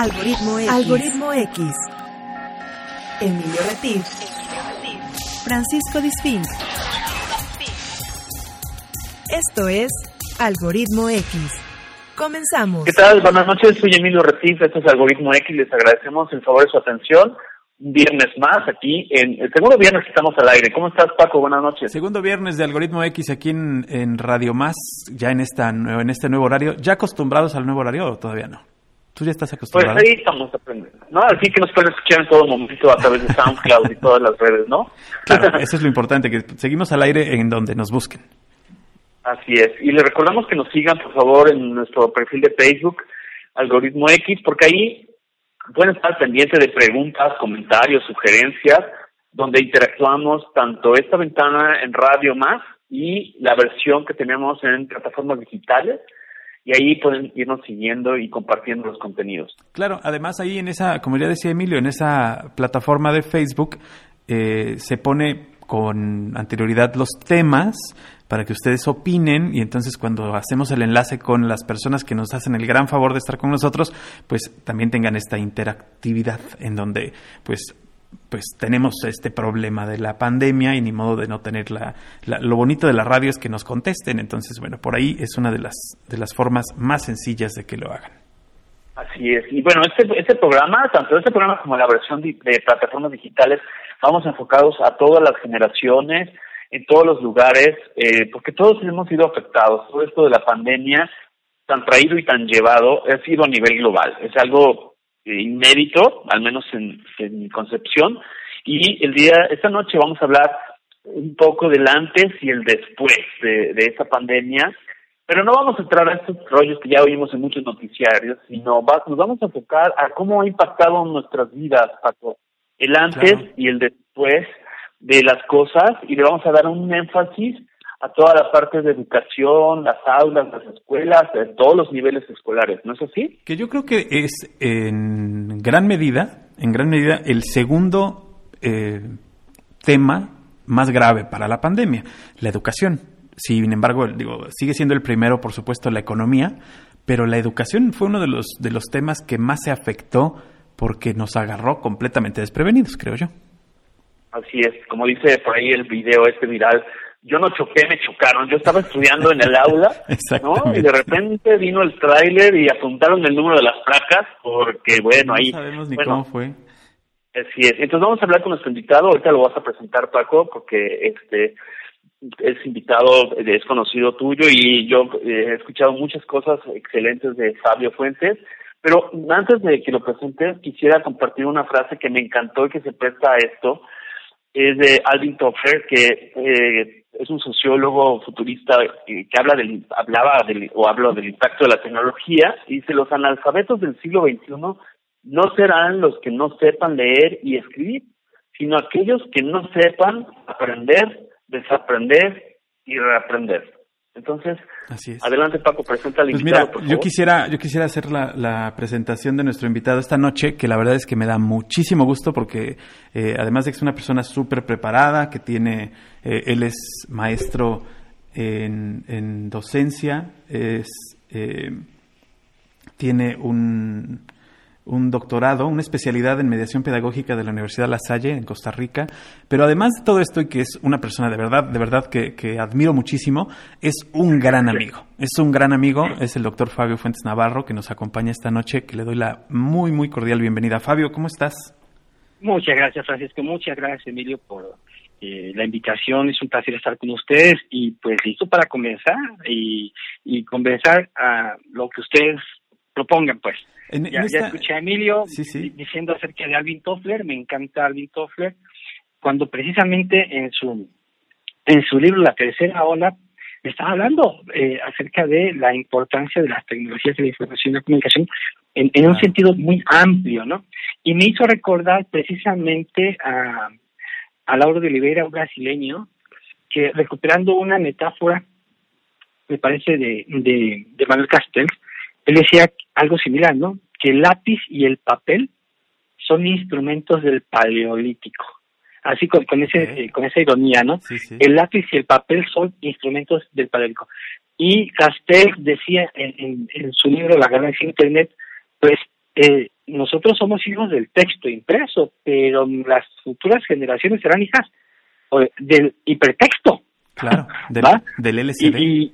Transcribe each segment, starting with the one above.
Algoritmo X. Algoritmo X. Emilio Retif. Francisco Disfín. Esto es Algoritmo X. Comenzamos. ¿Qué tal? Buenas noches, soy Emilio Retif, esto es Algoritmo X, les agradecemos el favor de su atención. Un viernes más aquí, en el segundo viernes que estamos al aire. ¿Cómo estás, Paco? Buenas noches. Segundo viernes de Algoritmo X aquí en, en Radio Más, ya en, esta, en este nuevo horario. ¿Ya acostumbrados al nuevo horario o todavía no? ¿Tú ya estás acostumbrado? Pues ahí estamos aprendiendo. No, así que nos pueden escuchar en todo momento a través de SoundCloud y todas las redes, ¿no? Claro, eso es lo importante, que seguimos al aire en donde nos busquen. Así es. Y les recordamos que nos sigan, por favor, en nuestro perfil de Facebook, Algoritmo X, porque ahí pueden estar pendientes de preguntas, comentarios, sugerencias, donde interactuamos tanto esta ventana en Radio Más y la versión que tenemos en plataformas digitales y ahí pueden irnos siguiendo y compartiendo los contenidos. Claro, además ahí en esa, como ya decía Emilio, en esa plataforma de Facebook eh, se pone con anterioridad los temas para que ustedes opinen y entonces cuando hacemos el enlace con las personas que nos hacen el gran favor de estar con nosotros, pues también tengan esta interactividad en donde pues pues tenemos este problema de la pandemia y ni modo de no tener la, lo bonito de la radio es que nos contesten. Entonces bueno por ahí es una de las de las formas más sencillas de que lo hagan. Así es. Y bueno este este programa tanto este programa como la versión de, plataformas digitales vamos enfocados a todas las generaciones en todos los lugares eh, porque todos hemos sido afectados. Todo esto de la pandemia tan traído y tan llevado ha sido a nivel global. Es algo inédito, al menos en, mi concepción. Y el día, esta noche vamos a hablar un poco del antes y el después de, de esta pandemia, pero no vamos a entrar a estos rollos que ya oímos en muchos noticiarios, sino nos vamos a enfocar a cómo ha impactado nuestras vidas, Paco, el antes y el después de las cosas, y le vamos a dar un énfasis a todas las partes de educación, las aulas, las escuelas, todos los niveles escolares, ¿no es así? Que yo creo que es en gran medida, en gran medida, el segundo eh, tema más grave para la pandemia, la educación. Sin embargo, digo, sigue siendo el primero, por supuesto, la economía, pero la educación fue uno de los, de los temas que más se afectó porque nos agarró completamente desprevenidos, creo yo. Así es, como dice por ahí el video este viral, yo no choqué, me chocaron. Yo estaba estudiando en el aula, ¿no? Y de repente vino el tráiler y apuntaron el número de las placas, porque bueno, ahí... No sabemos ni cómo fue. Así es. Entonces vamos a hablar con nuestro invitado. Ahorita lo vas a presentar, Paco, porque este es invitado desconocido tuyo y yo eh, he escuchado muchas cosas excelentes de Fabio Fuentes. Pero antes de que lo presente, quisiera compartir una frase que me encantó y que se presta a esto. Es de Alvin Toffler, que eh, es un sociólogo futurista que habla del, hablaba del, o habla del impacto de la tecnología y dice los analfabetos del siglo XXI no serán los que no sepan leer y escribir, sino aquellos que no sepan aprender, desaprender y reaprender. Entonces, adelante Paco, presenta al pues invitado. Mira, yo quisiera, yo quisiera hacer la, presentación de nuestro invitado esta noche, que la verdad es que me da muchísimo gusto porque eh, además de que es una persona súper preparada, que tiene, eh, él es maestro en, en docencia, es, eh, tiene un un doctorado, una especialidad en mediación pedagógica de la Universidad La Salle en Costa Rica, pero además de todo esto y que es una persona de verdad, de verdad que, admiro muchísimo, es un gran amigo, es un gran amigo, es el doctor Fabio Fuentes Navarro que nos acompaña esta noche, que le doy la muy, muy cordial bienvenida. Fabio, ¿cómo estás? Muchas gracias, Francisco, muchas gracias, Emilio, por eh, la invitación, es un placer estar con ustedes y pues listo para comenzar y, y conversar a lo que ustedes propongan, pues. Ya, escuché a Emilio diciendo acerca de Alvin Toffler, me encanta Alvin Toffler, cuando precisamente en su, en su libro La Tercera Ola estaba hablando eh, acerca de la importancia de las tecnologías de la información y la comunicación en, en un sentido muy amplio, ¿no? Y me hizo recordar precisamente a, a Lauro de Oliveira, un brasileño, que recuperando una metáfora, me parece, de, de, de Manuel Castells, él decía algo similar, ¿no? Que el lápiz y el papel son instrumentos del paleolítico. Así con, con ese eh, con esa ironía, ¿no? El lápiz y el papel son instrumentos del paleolítico. Y Castells decía en, en, su libro La ganancia Internet, pues eh, nosotros somos hijos del texto impreso, pero las futuras generaciones serán hijas del hipertexto. Claro, del, del LCD. Y,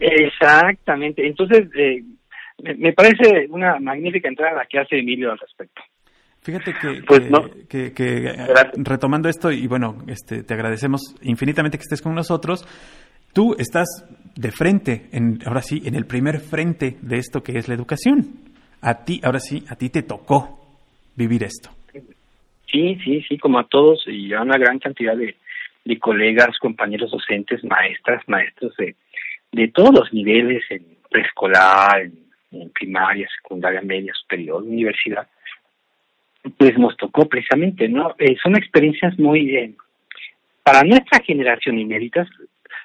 exactamente. Entonces, eh, me, parece una magnífica entrada la que hace Emilio al respecto. Fíjate que, pues que, que, retomando esto, y bueno, este, te agradecemos infinitamente que estés con nosotros. Tú estás de frente, en, ahora sí, en el primer frente de esto que es la educación. A ti, ahora sí, a ti te tocó vivir esto. Sí, sí, sí, como a todos y a una gran cantidad de, de colegas, compañeros docentes, maestras, maestros de, de todos los niveles, en preescolar, en, primaria, secundaria, media, superior, universidad, pues nos tocó precisamente, ¿no? Eh, son experiencias muy, eh, para nuestra generación inéditas,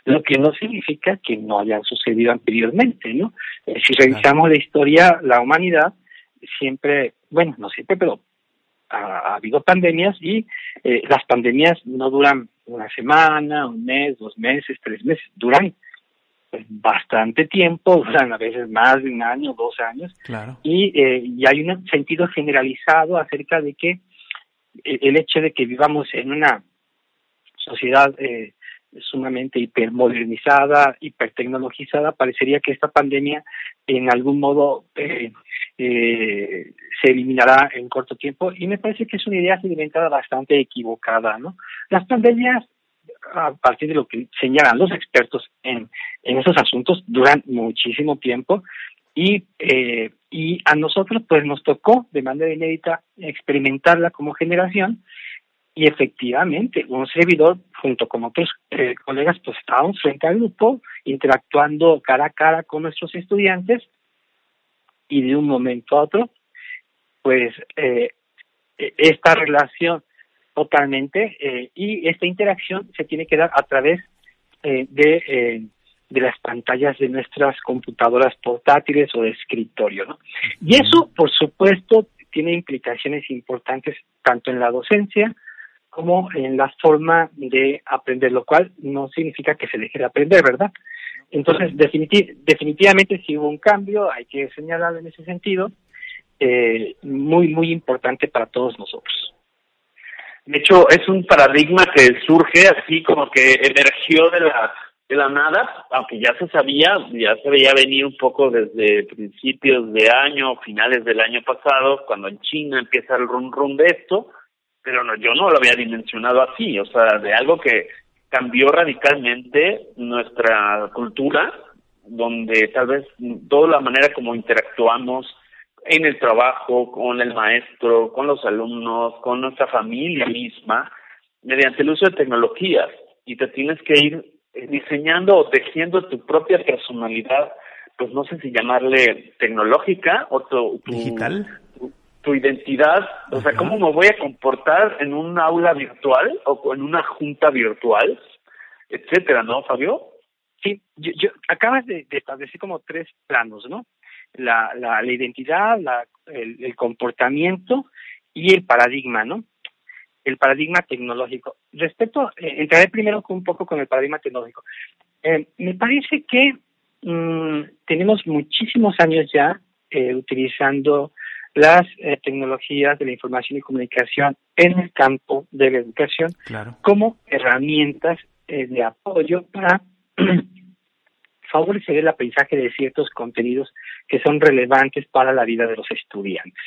lo que no significa que no hayan sucedido anteriormente, ¿no? Eh, si revisamos la historia, la humanidad siempre, bueno, no siempre, pero ha, habido pandemias y las pandemias no duran una semana, un mes, dos meses, tres meses, duran pues, bastante tiempo, duran a veces más de un año, dos años, claro. y, eh, y hay un sentido generalizado acerca de que eh, el hecho de que vivamos en una sociedad eh, sumamente hipermodernizada, hipertecnologizada, parecería que esta pandemia en algún modo eh, eh, se eliminará en corto tiempo y me parece que es una idea sedimentada bastante equivocada, ¿no? Las pandemias, a partir de lo que señalan los expertos en, en esos asuntos, duran muchísimo tiempo y, eh, y a nosotros pues nos tocó de manera inédita experimentarla como generación y efectivamente un servidor junto con otros eh, colegas pues estábamos frente al grupo interactuando cara a cara con nuestros estudiantes y de un momento a otro pues eh, esta relación totalmente eh, y esta interacción se tiene que dar a través eh, de, eh, de las pantallas de nuestras computadoras portátiles o de escritorio ¿no? y eso por supuesto tiene implicaciones importantes tanto en la docencia como en la forma de aprender, lo cual no significa que se deje de aprender, ¿verdad? Entonces, definitivamente sí hubo un cambio, hay que señalarlo en ese sentido, muy, muy importante para todos nosotros. De hecho, es un paradigma que surge así como que emergió de la de la nada, aunque ya se sabía, ya se veía venir un poco desde principios de año, finales del año pasado, cuando en China empieza el rum rum de esto, pero no, yo no lo había dimensionado así, o sea, de algo que cambió radicalmente nuestra cultura, donde tal vez toda la manera como interactuamos en el trabajo, con el maestro, con los alumnos, con nuestra familia misma, mediante el uso de tecnologías, y te tienes que ir diseñando o tejiendo tu propia personalidad, pues no sé si llamarle tecnológica o tu, digital. tu identidad, o sea, cómo me voy a comportar en un aula virtual o en una junta virtual, etcétera, ¿no, Fabio? Sí, yo, acabas de, establecer como tres planos, ¿no? La, la, la identidad, la, el, comportamiento y el paradigma, ¿no? El paradigma tecnológico. Respecto, eh, entraré primero un poco con el paradigma tecnológico. Eh, me parece que mm, tenemos muchísimos años ya eh, utilizando las eh, tecnologías de la información y comunicación en el campo de la educación como herramientas eh, de apoyo para favorecer el aprendizaje de ciertos contenidos que son relevantes para la vida de los estudiantes.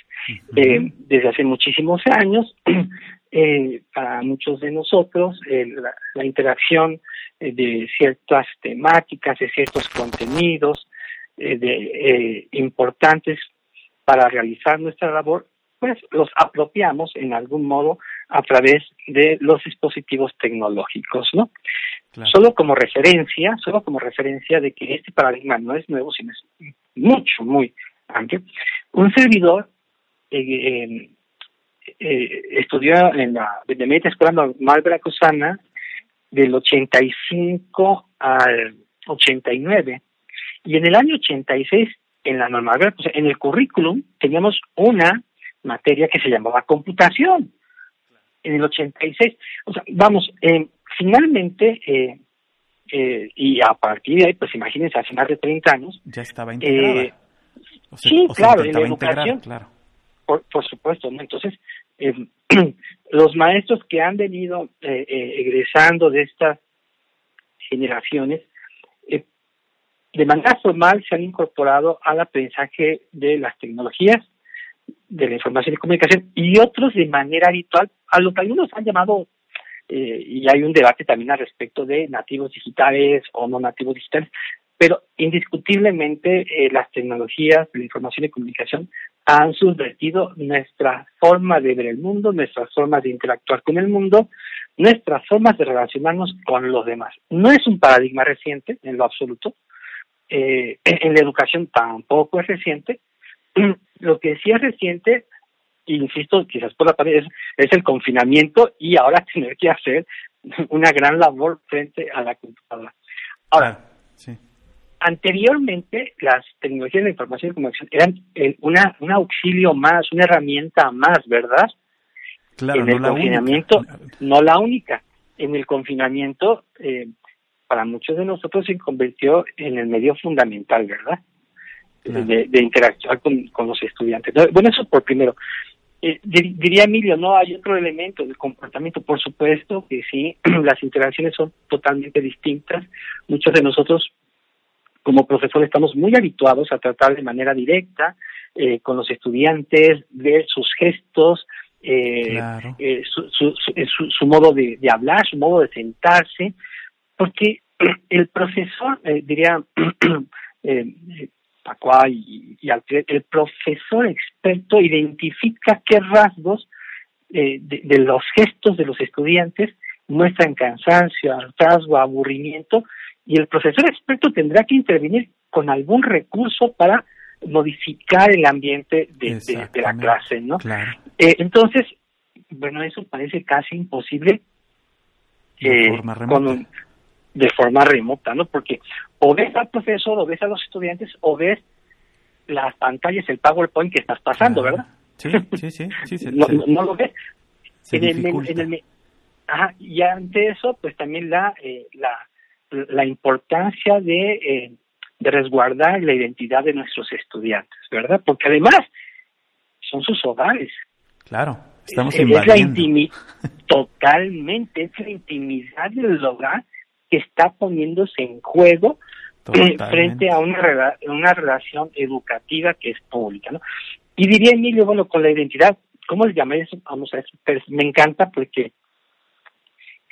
Eh, desde hace muchísimos años, para muchos de nosotros, la, la, interacción de ciertas temáticas, de ciertos contenidos de, importantes para realizar nuestra labor, pues los apropiamos en algún modo a través de los dispositivos tecnológicos, ¿no? Solo como referencia, solo como referencia de que este paradigma no es nuevo, sino es mucho, muy amplio. Un servidor eh, eh, estudió en la Benemérita Escuela Normal Veracruzana del 85 al 89 y en el año 86 en la normal, pues, en el currículum teníamos una materia que se llamaba computación en el 86. O sea, vamos, eh, finalmente, eh, eh, y a partir de ahí, pues imagínense, hace más de 30 años. Ya estaba integrada. sí, claro, en la educación. claro. por, por supuesto, ¿no? Entonces, eh, los maestros que han venido eh, eh, egresando de estas generaciones, eh, de manera formal se han incorporado al aprendizaje de las tecnologías, de la información y comunicación, y otros de manera habitual, a lo que algunos han llamado, eh, y hay un debate también al respecto de nativos digitales o no nativos digitales, pero indiscutiblemente eh, las tecnologías de la información y comunicación han subvertido nuestra forma de ver el mundo, nuestras formas de interactuar con el mundo, nuestras formas de relacionarnos con los demás. No es un paradigma reciente en lo absoluto, eh, en la educación tampoco es reciente. Lo que sí es reciente, insisto, quizás por la pandemia, es, es el confinamiento y ahora tener que hacer una gran labor frente a la computadora. Ahora, sí anteriormente las tecnologías de información y comunicación eran una, un auxilio más, una herramienta más, ¿verdad? Claro, en el confinamiento, no la única. En el confinamiento, eh, para muchos de nosotros se convirtió en el medio fundamental, ¿verdad? De, de, interactuar con, con los estudiantes. Bueno, eso por primero. Eh, diría Emilio, no hay otro elemento del comportamiento, por supuesto que sí, las interacciones son totalmente distintas. Muchos de nosotros como profesor estamos muy habituados a tratar de manera directa eh, con los estudiantes, ver sus gestos, eh, eh, su, su, su, su, modo de, de, hablar, su modo de sentarse, porque el profesor, eh, diría eh, Pacua y, y el profesor experto identifica qué rasgos de, de, los gestos de los estudiantes muestran cansancio, hartazgo, aburrimiento y el profesor experto tendrá que intervenir con algún recurso para modificar el ambiente de, de, la clase, ¿no? Eh, entonces, bueno, eso parece casi imposible forma con de forma remota, ¿no? Porque o ves al profesor, o ves a los estudiantes, o ves las pantallas, el PowerPoint que estás pasando, ¿verdad? Sí, sí, sí. sí se, no, se, no, lo ves. Se en el, en el, ajá, y ante eso, pues también la, eh, la la importancia de, eh, de resguardar la identidad de nuestros estudiantes, ¿verdad? Porque además son sus hogares. Claro, estamos es, invadiendo. Es la intimi totalmente, es la intimidad del hogar que está poniéndose en juego eh, frente a una, una relación educativa que es pública, ¿no? Y diría Emilio, bueno, con la identidad, ¿cómo le llamaré eso? Vamos a eso, pero me encanta porque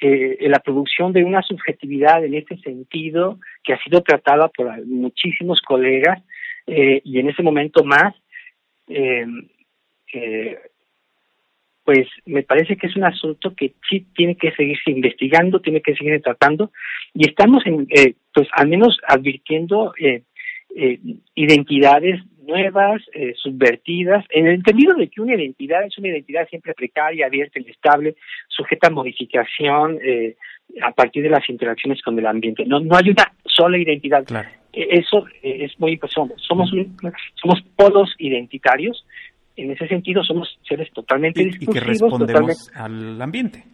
eh, la producción de una subjetividad en este sentido que ha sido tratada por muchísimos colegas eh, y en ese momento más, eh, eh, pues me parece que es un asunto que sí tiene que seguirse investigando, tiene que seguir tratando y estamos en, eh, pues al menos advirtiendo eh, eh, identidades nuevas, eh, subvertidas, en el entendido de que una identidad es una identidad siempre precaria, abierta, inestable, sujeta a modificación eh, a partir de las interacciones con el ambiente. No, no hay una sola identidad. Claro. Eso es muy somos somos, un, somos polos identitarios. En ese sentido somos seres totalmente y, y que respondemos totalmente... al ambiente.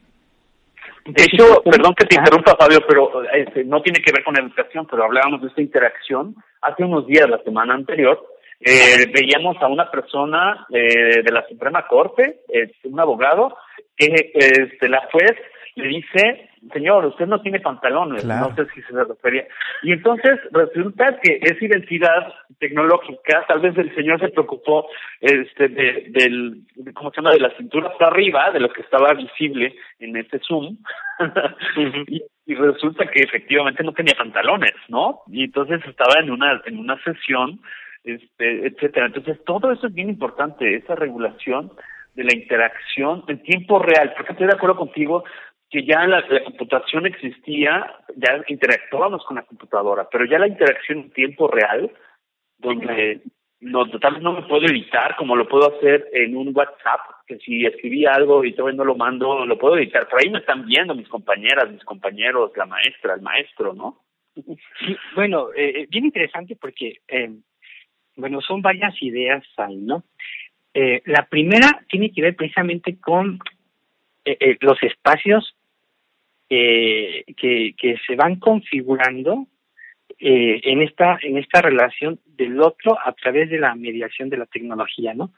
De hecho, perdón que te interrumpa, Fabio, pero este, no tiene que ver con educación, pero hablábamos de esta interacción. Hace unos días, la semana anterior, eh, veíamos a una persona eh, de la Suprema Corte, eh, un abogado, que este, la juez le dice, señor, usted no tiene pantalones, claro. no sé si se refería. Y entonces resulta que esa identidad tecnológica, tal vez el señor se preocupó este, de, del, de, ¿cómo se llama?, de la cintura hasta arriba, de lo que estaba visible en este Zoom, y, y, resulta que efectivamente no tenía pantalones, ¿no? Y entonces estaba en una, en una sesión, este, etcétera. Entonces todo eso es bien importante, esa regulación de la interacción en tiempo real, porque estoy de acuerdo contigo que ya la, computación existía, ya interactuábamos con la computadora, pero ya la interacción en tiempo real, donde no, tal vez no me puedo editar como lo puedo hacer en un WhatsApp, que si escribí algo y todavía no lo mando, lo puedo editar. Por ahí me están viendo mis compañeras, mis compañeros, la maestra, el maestro, ¿no? Bueno, eh, bien interesante porque, eh, bueno, son varias ideas ahí, ¿no? Eh, la primera tiene que ver precisamente con eh, los espacios eh, que, que se van configurando eh, en esta en esta relación del otro a través de la mediación de la tecnología, ¿no?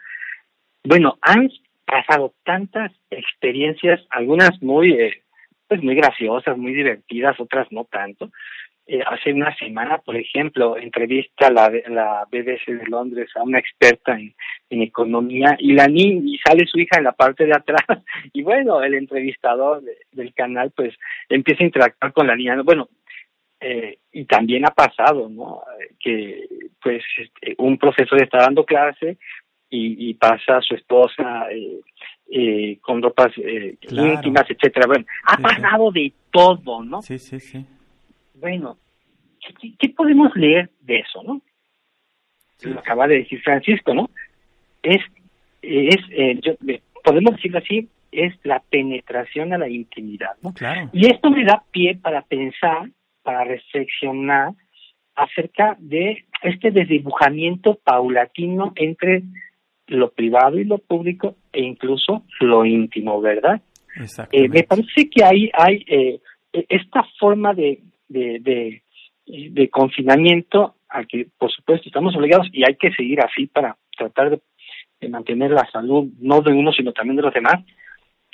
bueno, han pasado tantas experiencias, algunas muy, eh, pues muy graciosas, muy divertidas, otras no tanto. Eh, hace una semana, por ejemplo, entrevista la, la BBC de Londres a una experta en, economía y la niña, y sale su hija en la parte de atrás y bueno, el entrevistador del canal pues empieza a interactuar con la niña. Bueno, eh, y también ha pasado, ¿no? Que pues este, un profesor está dando clase y, y pasa a su esposa eh, eh, con ropas eh, íntimas, etcétera. Bueno, ha pasado de todo, ¿no? Sí, sí, sí. Bueno, ¿qué, podemos leer de eso, no? Lo acaba de decir Francisco, ¿no? Es, es eh, yo, podemos decirlo así, es la penetración a la intimidad, ¿no? Claro. Y esto me da pie para pensar, para reflexionar acerca de este desdibujamiento paulatino entre lo privado y lo público e incluso lo íntimo, ¿verdad? Eh, me parece que hay, hay eh, esta forma de, de, de, confinamiento al que, por supuesto, estamos obligados y hay que seguir así para tratar de, mantener la salud, no de uno, sino también de los demás,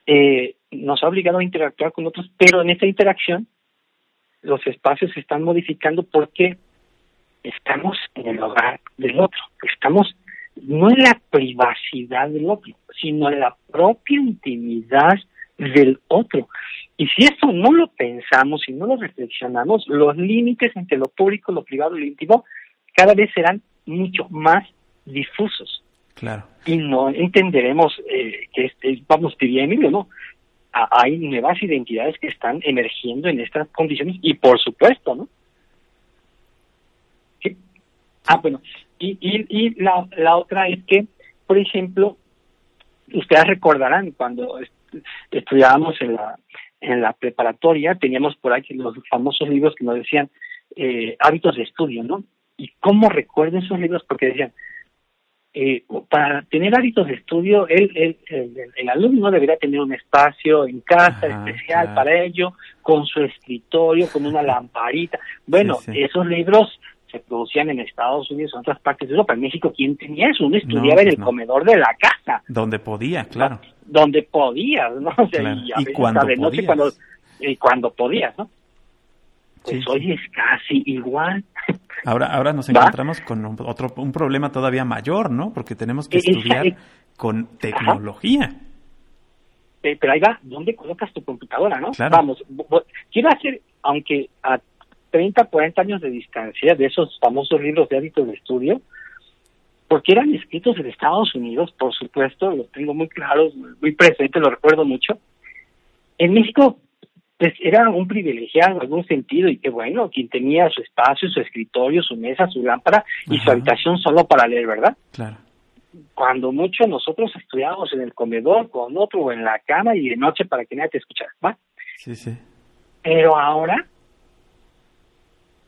eh, nos ha obligado a interactuar con otros, pero en esta interacción los espacios se están modificando porque estamos en el hogar del otro, estamos no en la privacidad del otro, sino en la propia intimidad del otro. Y si eso no lo pensamos y no lo reflexionamos, los límites entre lo público, lo privado y lo íntimo cada vez serán mucho más difusos. Claro. Y no entenderemos eh, que este, vamos pidiendo, ¿no? hay nuevas identidades que están emergiendo en estas condiciones y por supuesto, ¿no? Ah, bueno, y, y, y la, la otra es que, por ejemplo, ustedes recordarán cuando estudiábamos en la en la preparatoria teníamos por aquí los famosos libros que nos decían eh, hábitos de estudio, ¿no? Y cómo recuerdo esos libros porque decían eh, para tener hábitos de estudio, el, el, el, alumno debería tener un espacio en casa especial para ello, con su escritorio, con una lamparita. Bueno, esos libros se producían en Estados Unidos, en otras partes de Europa. En México, ¿quién tenía eso? Uno estudiaba en pues el comedor de la casa. Donde podía, claro. Donde podías, ¿no? y, cuando podías. Cuando, y cuando podías, ¿no? Pues hoy es casi igual. Ahora, ahora nos encontramos con otro un problema todavía mayor, ¿no? Porque tenemos que estudiar con tecnología. Pero ahí va, ¿dónde colocas tu computadora, no? Vamos, quiero hacer, aunque a 30, 40 años de distancia de esos famosos libros de hábitos de estudio, porque eran escritos en Estados Unidos, por supuesto, los tengo muy claros, muy presentes, lo recuerdo mucho. En México, pues era un privilegiado en algún sentido, y qué bueno, quien tenía su espacio, su escritorio, su mesa, su lámpara y su habitación solo para leer, ¿verdad? Claro. Cuando mucho nosotros estudiábamos en el comedor con otro o en la cama y de noche para que nadie te escuchara, ¿va? Sí, sí. Pero ahora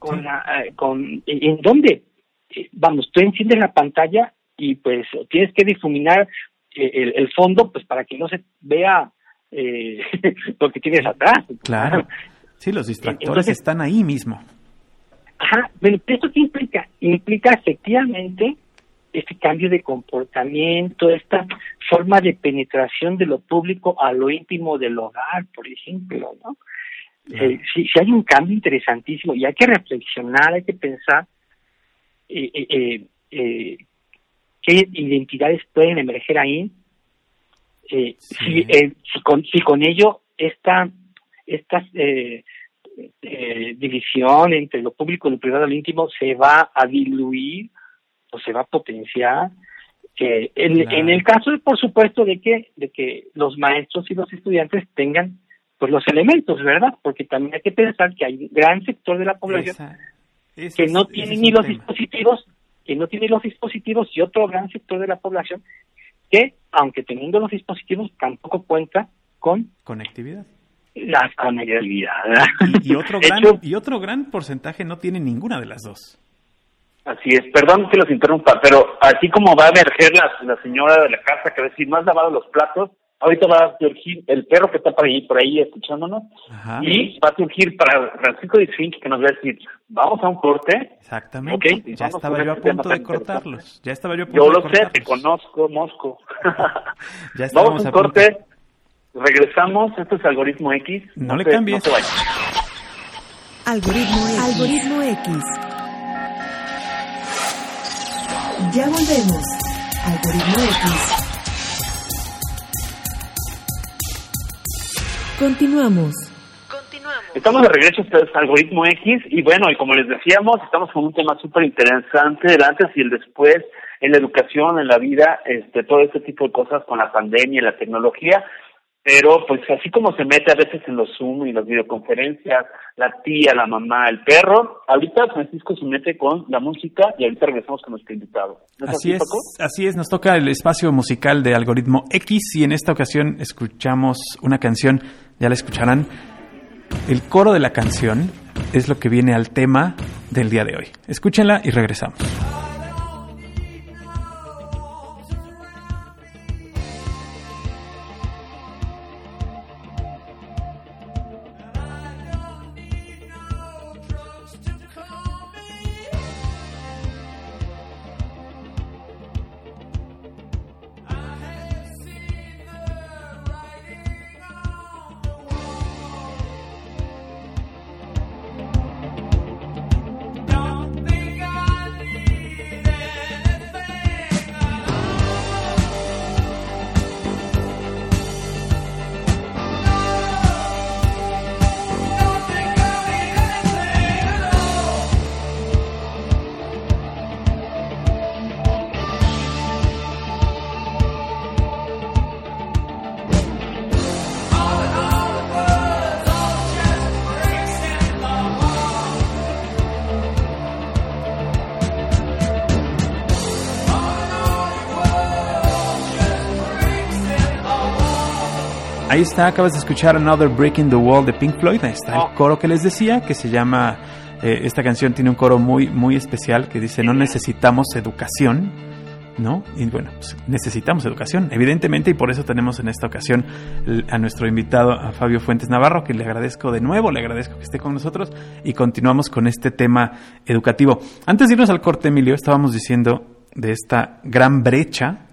con la, eh, con, ¿en dónde? Eh, vamos, tú enciendes la pantalla y pues tienes que difuminar eh, el, el fondo pues para que no se vea eh, lo que tienes atrás. Claro. Sí, los distractores están ahí mismo. Ajá, pero ¿esto qué implica? Implica efectivamente este cambio de comportamiento, esta forma de penetración de lo público a lo íntimo del hogar, por ejemplo, ¿no? Eh, si, hay un cambio interesantísimo y hay que reflexionar, hay que pensar eh, eh, eh qué identidades pueden emerger ahí, si, si, con, si con ello esta, esta división entre lo público y lo privado y lo íntimo se va a diluir o se va a potenciar. en, en el caso, por supuesto, de que, de que los maestros y los estudiantes tengan pues los elementos, ¿verdad? Porque también hay que pensar que hay un gran sector de la población que no tiene ni los dispositivos, que no tiene los dispositivos y otro gran sector de la población que, aunque teniendo los dispositivos, tampoco cuenta con conectividad. La conectividad. Y, otro gran, y otro gran porcentaje no tiene ninguna de las dos. Así es, perdón que los interrumpa, pero así como va a emerger la, la señora de la casa que va a decir, no has lavado los platos, ahorita va a surgir el perro que está por ahí, por ahí escuchándonos, y va a surgir para Francisco Disfink que nos va a decir, vamos a un corte. Exactamente. ya estaba yo a punto de cortarlos. Ya estaba yo a punto Yo lo sé, te conozco, Mosco. ya vamos a un corte. Regresamos. Esto es Algoritmo X. No, le cambies. Algoritmo X. Algoritmo X. Ya volvemos. Algoritmo X. Continuamos. Estamos de regreso, este es Algoritmo X, y bueno, y como les decíamos, estamos con un tema súper interesante, el antes y el después, en la educación, en la vida, este, todo este tipo de cosas con la pandemia, la tecnología, pero pues así como se mete a veces en los Zoom y las videoconferencias, la tía, la mamá, el perro, ahorita Francisco se mete con la música y ahorita regresamos con nuestro invitado. así, es, así es, nos toca el espacio musical de Algoritmo X y en esta ocasión escuchamos una canción, ya la escucharán, el coro de la canción es lo que viene al tema del día de hoy. Escúchenla y regresamos. Ahí está, acabas de escuchar Another Breaking the Wall de Pink Floyd. Ahí está el oh. coro que les decía, que se llama. Eh, esta canción tiene un coro muy, muy especial que dice: No necesitamos educación, ¿no? Y bueno, pues necesitamos educación, evidentemente, y por eso tenemos en esta ocasión a nuestro invitado, a Fabio Fuentes Navarro, que le agradezco de nuevo, le agradezco que esté con nosotros y continuamos con este tema educativo. Antes de irnos al corte, Emilio, estábamos diciendo de esta gran brecha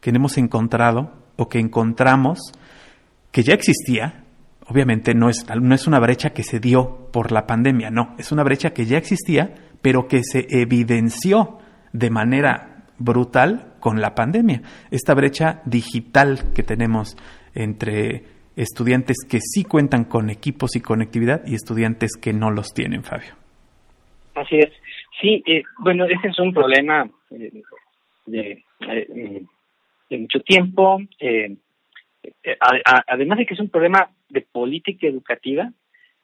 que hemos encontrado o que encontramos que ya existía, obviamente no es, no es una brecha que se dio por la pandemia, no, es una brecha que ya existía, pero que se evidenció de manera brutal con la pandemia. Esta brecha digital que tenemos entre estudiantes que sí cuentan con equipos y conectividad y estudiantes que no los tienen, Fabio. Así es. Sí, eh, bueno, ese es un problema eh, de, eh, de, mucho tiempo. Eh, eh, además de que es un problema de política educativa,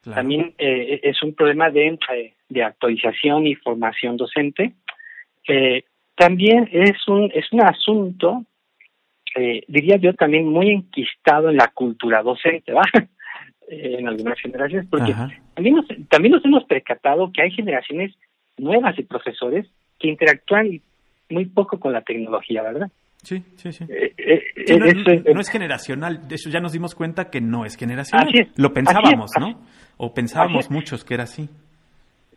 también eh, es un problema de, eh, de actualización y formación docente. también es un, es un asunto, diría yo, también muy enquistado en la cultura docente, ¿va? en algunas generaciones, porque también nos, también nos hemos percatado que hay generaciones nuevas de profesores que interactúan muy poco con la tecnología, ¿verdad? Sí, sí, sí. Eh, eh, eh, no, es generacional, de eso ya nos dimos cuenta que no es generacional. Lo pensábamos, ¿no? O pensábamos muchos que era así.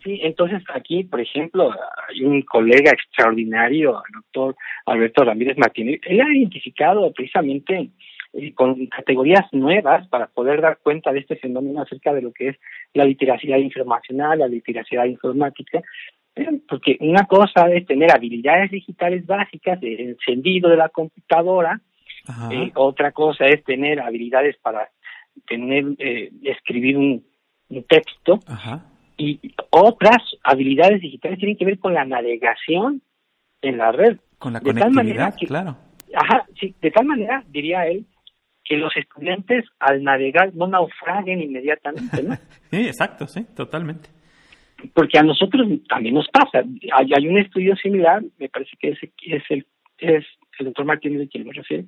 Sí, entonces aquí, por ejemplo, hay un colega extraordinario, el doctor Alberto Ramírez Martínez, él ha identificado precisamente con categorías nuevas para poder dar cuenta de este fenómeno acerca de lo que es la literacidad informacional, la literacidad informática, porque una cosa es tener habilidades digitales básicas de encendido de la computadora, eh, otra cosa es tener habilidades para tener eh, escribir un, texto y otras habilidades digitales tienen que ver con la navegación en la red. Con la conectividad, claro. Ajá, sí, de tal manera, diría él, que los estudiantes al navegar no naufraguen inmediatamente, ¿no? sí, exacto, sí, totalmente porque a nosotros también nos pasa. Hay, hay un estudio similar, me parece que es, es el es el doctor Martínez de quien me refiere.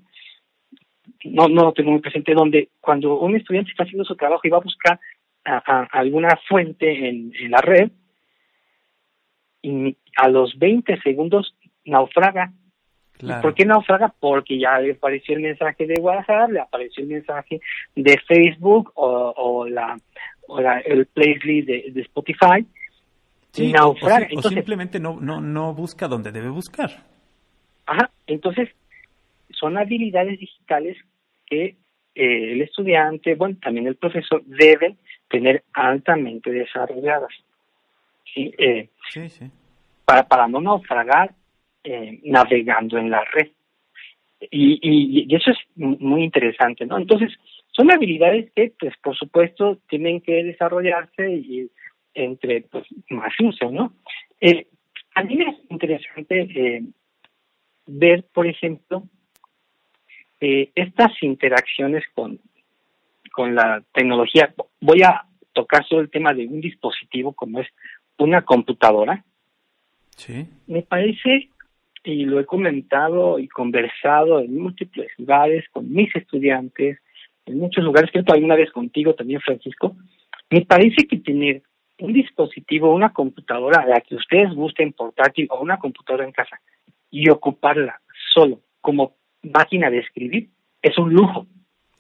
No, no lo tengo muy presente, donde cuando un estudiante está haciendo su trabajo y va a buscar a, alguna fuente en, la red, y a los 20 segundos naufraga. ¿Por qué naufraga? Porque ya le apareció el mensaje de WhatsApp, le apareció el mensaje de Facebook o, o la, o la, el playlist de, de Spotify Sí, naufraga. O, Entonces, simplemente no, no, no busca donde debe buscar. Ajá, entonces son habilidades digitales que eh, el estudiante, bueno, también el profesor deben tener altamente desarrolladas. ¿sí? Eh, sí, sí. Para, para no naufragar eh, navegando en la red. Y, y, eso es muy interesante, ¿no? Entonces, son habilidades que, pues, por supuesto, tienen que desarrollarse y entre pues, más uso, ¿no? Eh, a mí me es interesante eh, ver, por ejemplo, eh, estas interacciones con, con la tecnología. Voy a tocar solo el tema de un dispositivo como es una computadora. Sí. Me parece, y lo he comentado y conversado en múltiples lugares con mis estudiantes, en muchos lugares, que alguna vez contigo también, Francisco, me parece que tener un dispositivo, una computadora, la que ustedes gusten portátil o una computadora en casa, y ocuparla solo como máquina de escribir, es un lujo.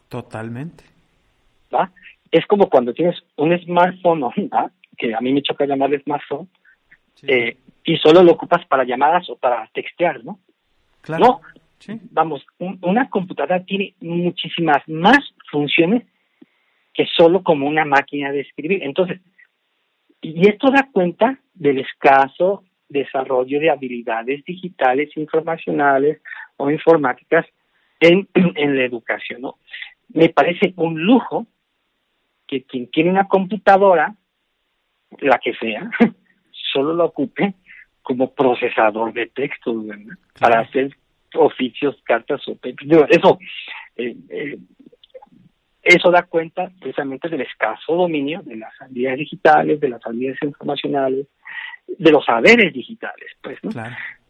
Totalmente. ¿Va? Es como cuando tienes un smartphone, ¿va? que a mí me choca llamar smartphone, eh, y solo lo ocupas para llamadas o para textear, ¿no? Claro. No, vamos, una computadora tiene muchísimas más funciones que solo como una máquina de escribir. Entonces, y esto da cuenta del escaso desarrollo de habilidades digitales, informacionales o informáticas en, en la educación. ¿no? Me parece un lujo que quien tiene una computadora, la que sea, solo lo ocupe como procesador de textos, para hacer oficios, cartas o eso eh, eh, eso da cuenta precisamente del escaso dominio de las habilidades digitales, de las habilidades informacionales, de los saberes digitales, pues, ¿no?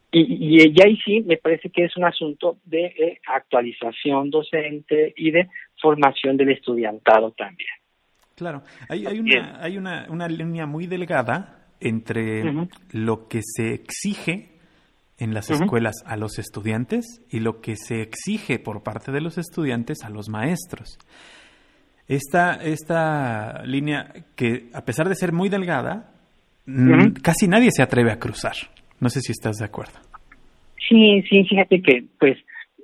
Y, y, ahí sí me parece que es un asunto de eh, actualización docente y de formación del estudiantado también. Claro, hay, hay, una, hay una, una línea muy delgada entre lo que se exige en las escuelas a los estudiantes y lo que se exige por parte de los estudiantes a los maestros. Esta, esta línea que, a pesar de ser muy delgada, casi nadie se atreve a cruzar. No sé si estás de acuerdo. Sí, sí, fíjate que, pues,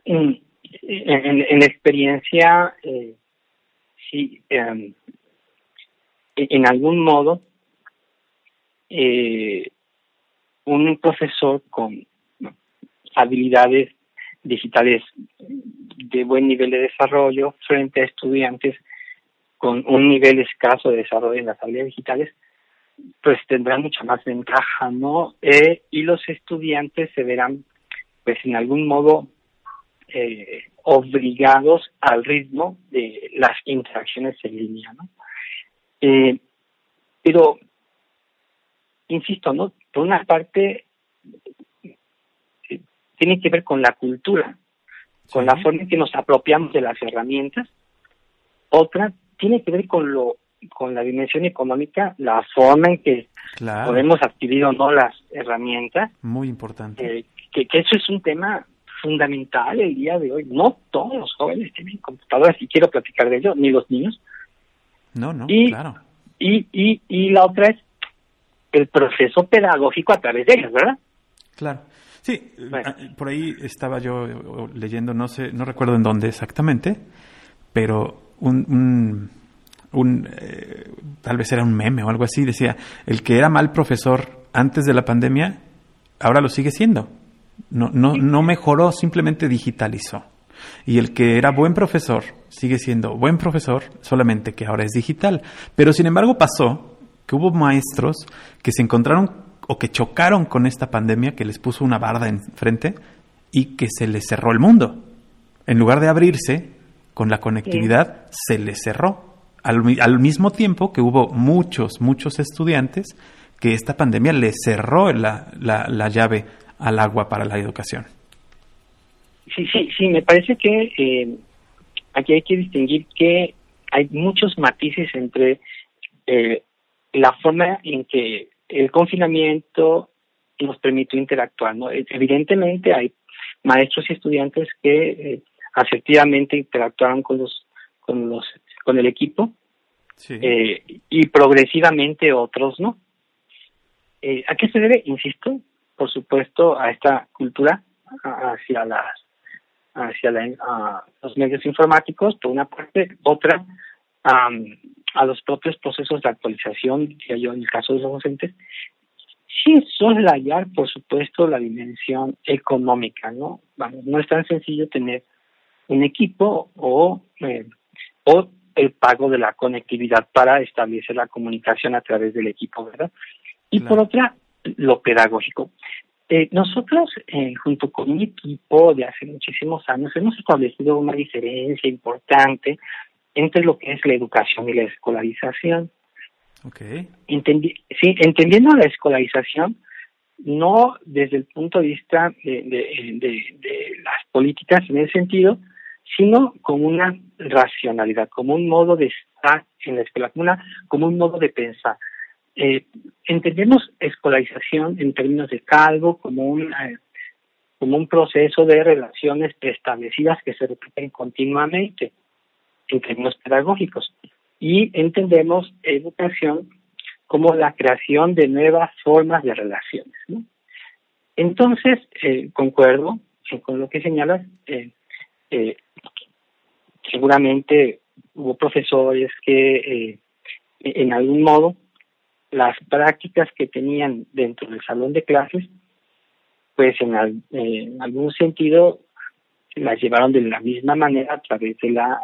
en, en, la experiencia, eh, sí, em, en algún modo, eh, un profesor con habilidades digitales de buen nivel de desarrollo frente a estudiantes con un nivel escaso de desarrollo en las habilidades digitales, pues tendrán mucha más ventaja, ¿no? Eh, y los estudiantes se verán, pues en algún modo, eh, obligados al ritmo de las interacciones en línea, ¿no? Eh, pero, insisto, ¿no? Por una parte, tiene que ver con la cultura, con la forma en que nos apropiamos de las herramientas. Otra tiene que ver con lo con la dimensión económica, la forma en que podemos adquirir o no las herramientas. Muy importante. Eh, que, que eso es un tema fundamental el día de hoy. No todos los jóvenes tienen computadoras y quiero platicar de ello, ni los niños. No, no, y, claro. Y, y, y la otra es el proceso pedagógico a través de ellas, ¿verdad? Claro. Sí, ah, por ahí estaba yo leyendo, no sé, no recuerdo en dónde exactamente, pero un, un, eh, tal vez era un meme o algo así, decía, el que era mal profesor antes de la pandemia, ahora lo sigue siendo. No, no, no mejoró, simplemente digitalizó. Y el que era buen profesor sigue siendo buen profesor, solamente que ahora es digital. Pero sin embargo pasó que hubo maestros que se encontraron o que chocaron con esta pandemia que les puso una barda enfrente y que se les cerró el mundo. En lugar de abrirse, con la conectividad se le cerró. Al, al, mismo tiempo que hubo muchos, muchos estudiantes que esta pandemia le cerró la, la, la llave al agua para la educación. Sí, sí, sí, me parece que eh, aquí hay que distinguir que hay muchos matices entre eh, la forma en que el confinamiento nos permitió interactuar. ¿no? Evidentemente hay maestros y estudiantes que eh, asertivamente interactuaron con los con los con el equipo eh, y progresivamente otros no Eh, ¿A qué se debe? Insisto, por supuesto, a esta cultura hacia las hacia la, los medios informáticos, por una parte, otra a los propios procesos de actualización, que yo en el caso de los docentes, sí soslayar, por supuesto, la dimensión económica, ¿no? Vamos, no es tan sencillo tener un equipo o, eh, o el pago de la conectividad para establecer la comunicación a través del equipo, ¿verdad? Y por otra, lo pedagógico. Eh, nosotros, eh, junto con un equipo de hace muchísimos años, hemos establecido una diferencia importante entre lo que es la educación y la escolarización. Okay. sí, entendiendo la escolarización, no desde el punto de vista de, de, las políticas en ese sentido, sino como una racionalidad, como un modo de estar en la escuela, como, una, como un modo de pensar. Eh, entendemos escolarización en términos de cargo como un, como un proceso de relaciones preestablecidas que se repiten continuamente en términos pedagógicos. Y entendemos educación como la creación de nuevas formas de relaciones. Entonces, eh, concuerdo con lo que señalas. Eh, eh, seguramente hubo profesores que en algún modo las prácticas que tenían dentro del salón de clases, pues en, algún sentido las llevaron de la misma manera a través de la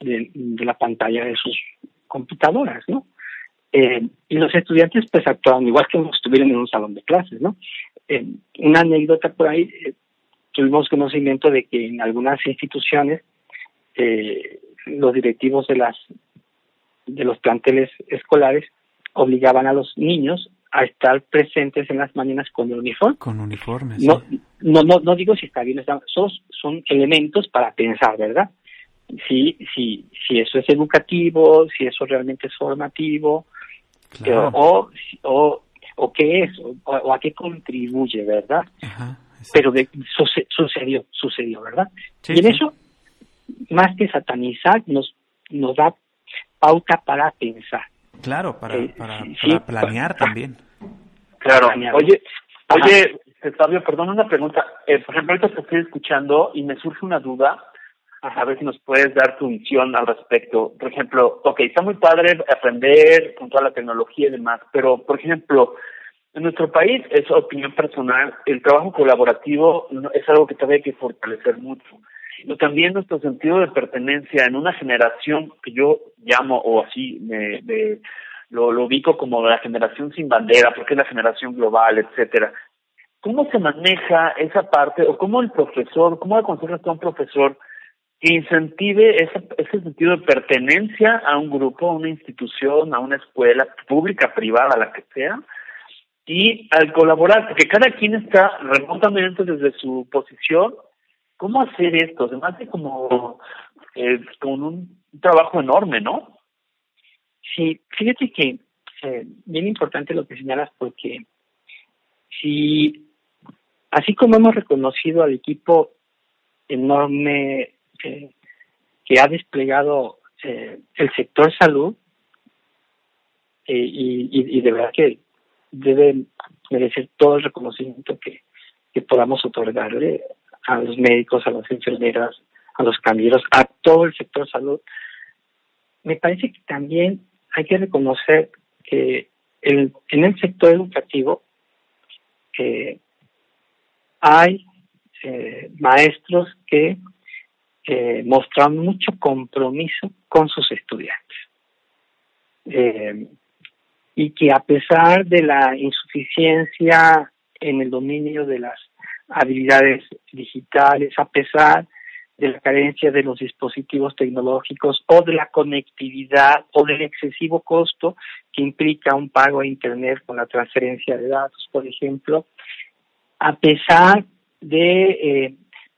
de, la pantalla de sus computadoras, ¿no? Eh, y los estudiantes pues actuaban igual que estuvieran en un salón de clases, ¿no? Eh, una anécdota por ahí, eh, tuvimos conocimiento de que en algunas instituciones los directivos de las de los planteles escolares obligaban a los niños a estar presentes en las mañanas con el uniforme. Con uniforme. No, no, no, no digo si está bien, está, son, son elementos para pensar, ¿verdad? si, si, si eso es educativo, si eso realmente es formativo, o, o, o qué es, o, a qué contribuye, ¿verdad? Pero de, sucedió, sucedió, ¿verdad? y en eso, más que satanizar, nos, nos da pauta para pensar. Claro, para, eh, para, planear también. Claro, oye, oye, Fabio, perdón una pregunta. Eh, por ejemplo, ahorita te estoy escuchando y me surge una duda a ver si nos puedes dar tu visión al respecto. Por ejemplo, ok, está muy padre aprender con toda la tecnología y demás, pero, por ejemplo, en nuestro país, es opinión personal, el trabajo colaborativo es algo que todavía hay que fortalecer mucho. Y también nuestro sentido de pertenencia en una generación que yo llamo, o así me, lo, lo ubico como la generación sin bandera, porque es la generación global, etcétera. ¿Cómo se maneja esa parte, o cómo el profesor, cómo aconsejas a un profesor que incentive ese, ese sentido de pertenencia a un grupo, a una institución, a una escuela pública, privada, la que sea, y al colaborar, porque cada quien está remotamente desde su posición, ¿cómo hacer esto? Se me hace como eh, con un trabajo enorme, ¿no? Sí, fíjate que eh, bien importante lo que señalas porque si así como hemos reconocido al equipo enorme que, ha desplegado eh, el sector salud eh, y, de verdad que debe merecer todo el reconocimiento que podamos otorgarle a los médicos, a las enfermeras, a los camilleros, a todo el sector salud. Me parece que también hay que reconocer que el, en el sector educativo eh, hay maestros que eh, mostraron mucho compromiso con sus estudiantes. Eh, y que a pesar de la insuficiencia en el dominio de las habilidades digitales, a pesar de la carencia de los dispositivos tecnológicos o de la conectividad o del excesivo costo que implica un pago a Internet con la transferencia de datos, por ejemplo, a pesar de eh,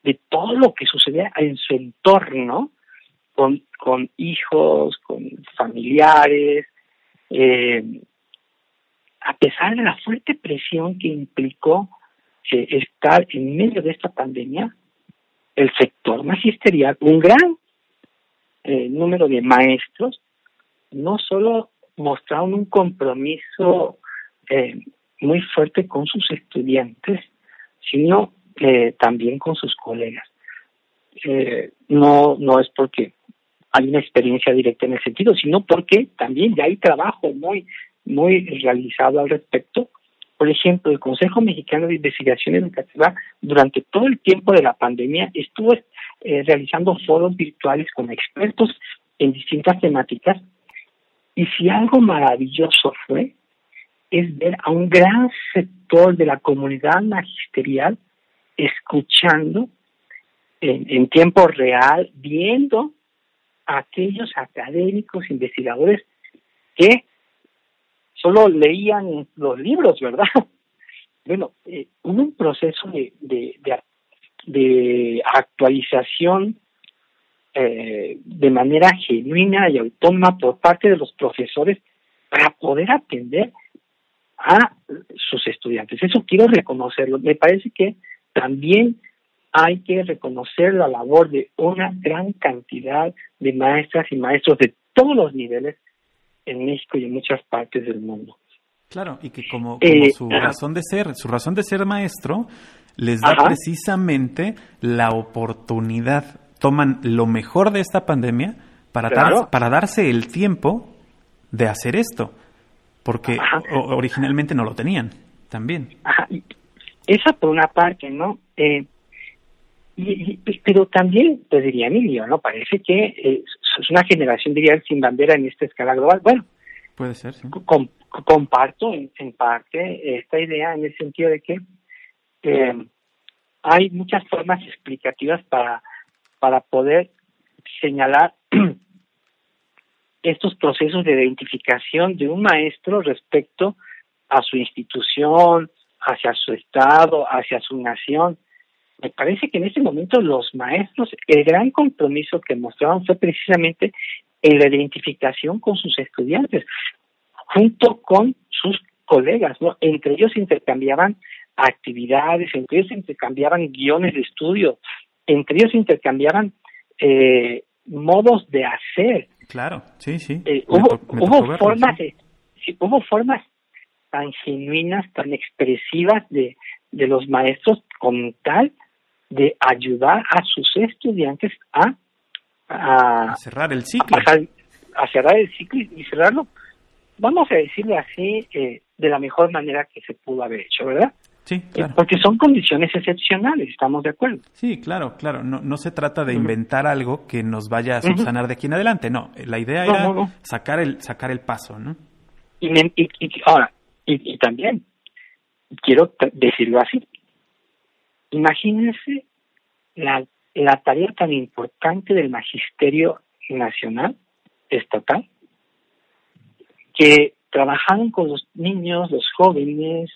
de todo lo que sucedía en su entorno, con, con hijos, con familiares, eh, a pesar de la fuerte presión que implicó eh, estar en medio de esta pandemia, el sector magisterial, un gran eh, número de maestros, no solo mostraron un compromiso muy fuerte con sus estudiantes, sino eh, también con sus colegas. Eh, no, no es porque hay una experiencia directa en el sentido, sino porque también ya hay trabajo muy, muy realizado al respecto. Por ejemplo, el Consejo Mexicano de Investigación Educativa durante todo el tiempo de la pandemia estuvo eh, realizando foros virtuales con expertos en distintas temáticas. Y si algo maravilloso fue es ver a un gran sector de la comunidad magisterial escuchando en, tiempo real, viendo a aquellos académicos, investigadores que solo leían los libros, ¿verdad? Bueno, eh, un proceso de, de, de, actualización eh, de manera genuina y autónoma por parte de los profesores para poder atender a sus estudiantes. Eso quiero reconocerlo. Me parece que también hay que reconocer la labor de una gran cantidad de maestras y maestros de todos los niveles en México y en muchas partes del mundo. Claro, y que como, eh, su razón de ser, su razón de ser maestro, les da precisamente la oportunidad, toman lo mejor de esta pandemia para, para darse el tiempo de hacer esto porque originalmente no lo tenían también. Ajá. Esa por una parte, ¿no? Eh, y, pero también, pues diría Emilio, ¿no? Parece que eh, es una generación, diría, sin bandera en esta escala global. Bueno, puede ser, sí. comparto en, parte esta idea en el sentido de que eh, hay muchas formas explicativas para, para poder señalar estos procesos de identificación de un maestro respecto a su institución, hacia su estado, hacia su nación. Me parece que en ese momento los maestros, el gran compromiso que mostraban fue precisamente en la identificación con sus estudiantes, junto con sus colegas, ¿no? Entre ellos intercambiaban actividades, entre ellos intercambiaban guiones de estudio, entre ellos intercambiaban eh, modos de hacer, Claro, sí, sí. Eh, hubo, hubo formas, hubo formas tan genuinas, tan expresivas de, de los maestros con tal de ayudar a sus estudiantes a, a, cerrar el ciclo. A, cerrar el ciclo y cerrarlo, vamos a decirlo así, eh, de la mejor manera que se pudo haber hecho, ¿verdad? Sí, eh, claro. Porque son condiciones excepcionales, estamos de acuerdo. Sí, claro, claro. No, no se trata de inventar algo que nos vaya a subsanar de aquí en adelante. No, la idea era sacar el sacar el paso, ¿no? Y, ahora, y, también quiero decirlo así. Imagínense la, la tarea tan importante del magisterio nacional, estatal, que trabajaron con los niños, los jóvenes,